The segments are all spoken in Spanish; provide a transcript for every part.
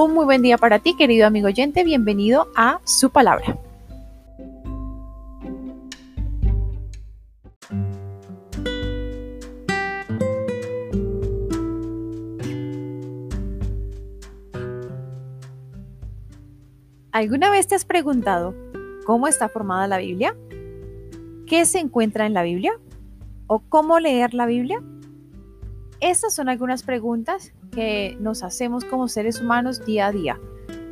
Un muy buen día para ti, querido amigo oyente. Bienvenido a Su Palabra. ¿Alguna vez te has preguntado cómo está formada la Biblia? ¿Qué se encuentra en la Biblia? ¿O cómo leer la Biblia? Estas son algunas preguntas que nos hacemos como seres humanos día a día.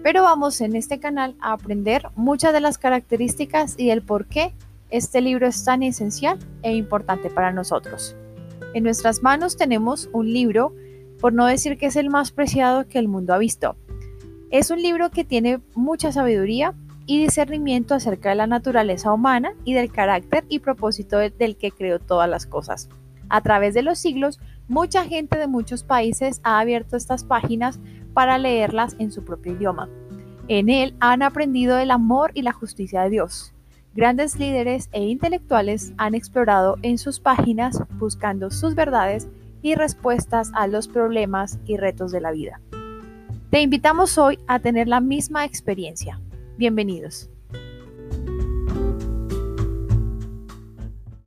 Pero vamos en este canal a aprender muchas de las características y el por qué este libro es tan esencial e importante para nosotros. En nuestras manos tenemos un libro, por no decir que es el más preciado que el mundo ha visto. Es un libro que tiene mucha sabiduría y discernimiento acerca de la naturaleza humana y del carácter y propósito del que creó todas las cosas. A través de los siglos, mucha gente de muchos países ha abierto estas páginas para leerlas en su propio idioma. En él han aprendido el amor y la justicia de Dios. Grandes líderes e intelectuales han explorado en sus páginas buscando sus verdades y respuestas a los problemas y retos de la vida. Te invitamos hoy a tener la misma experiencia. Bienvenidos.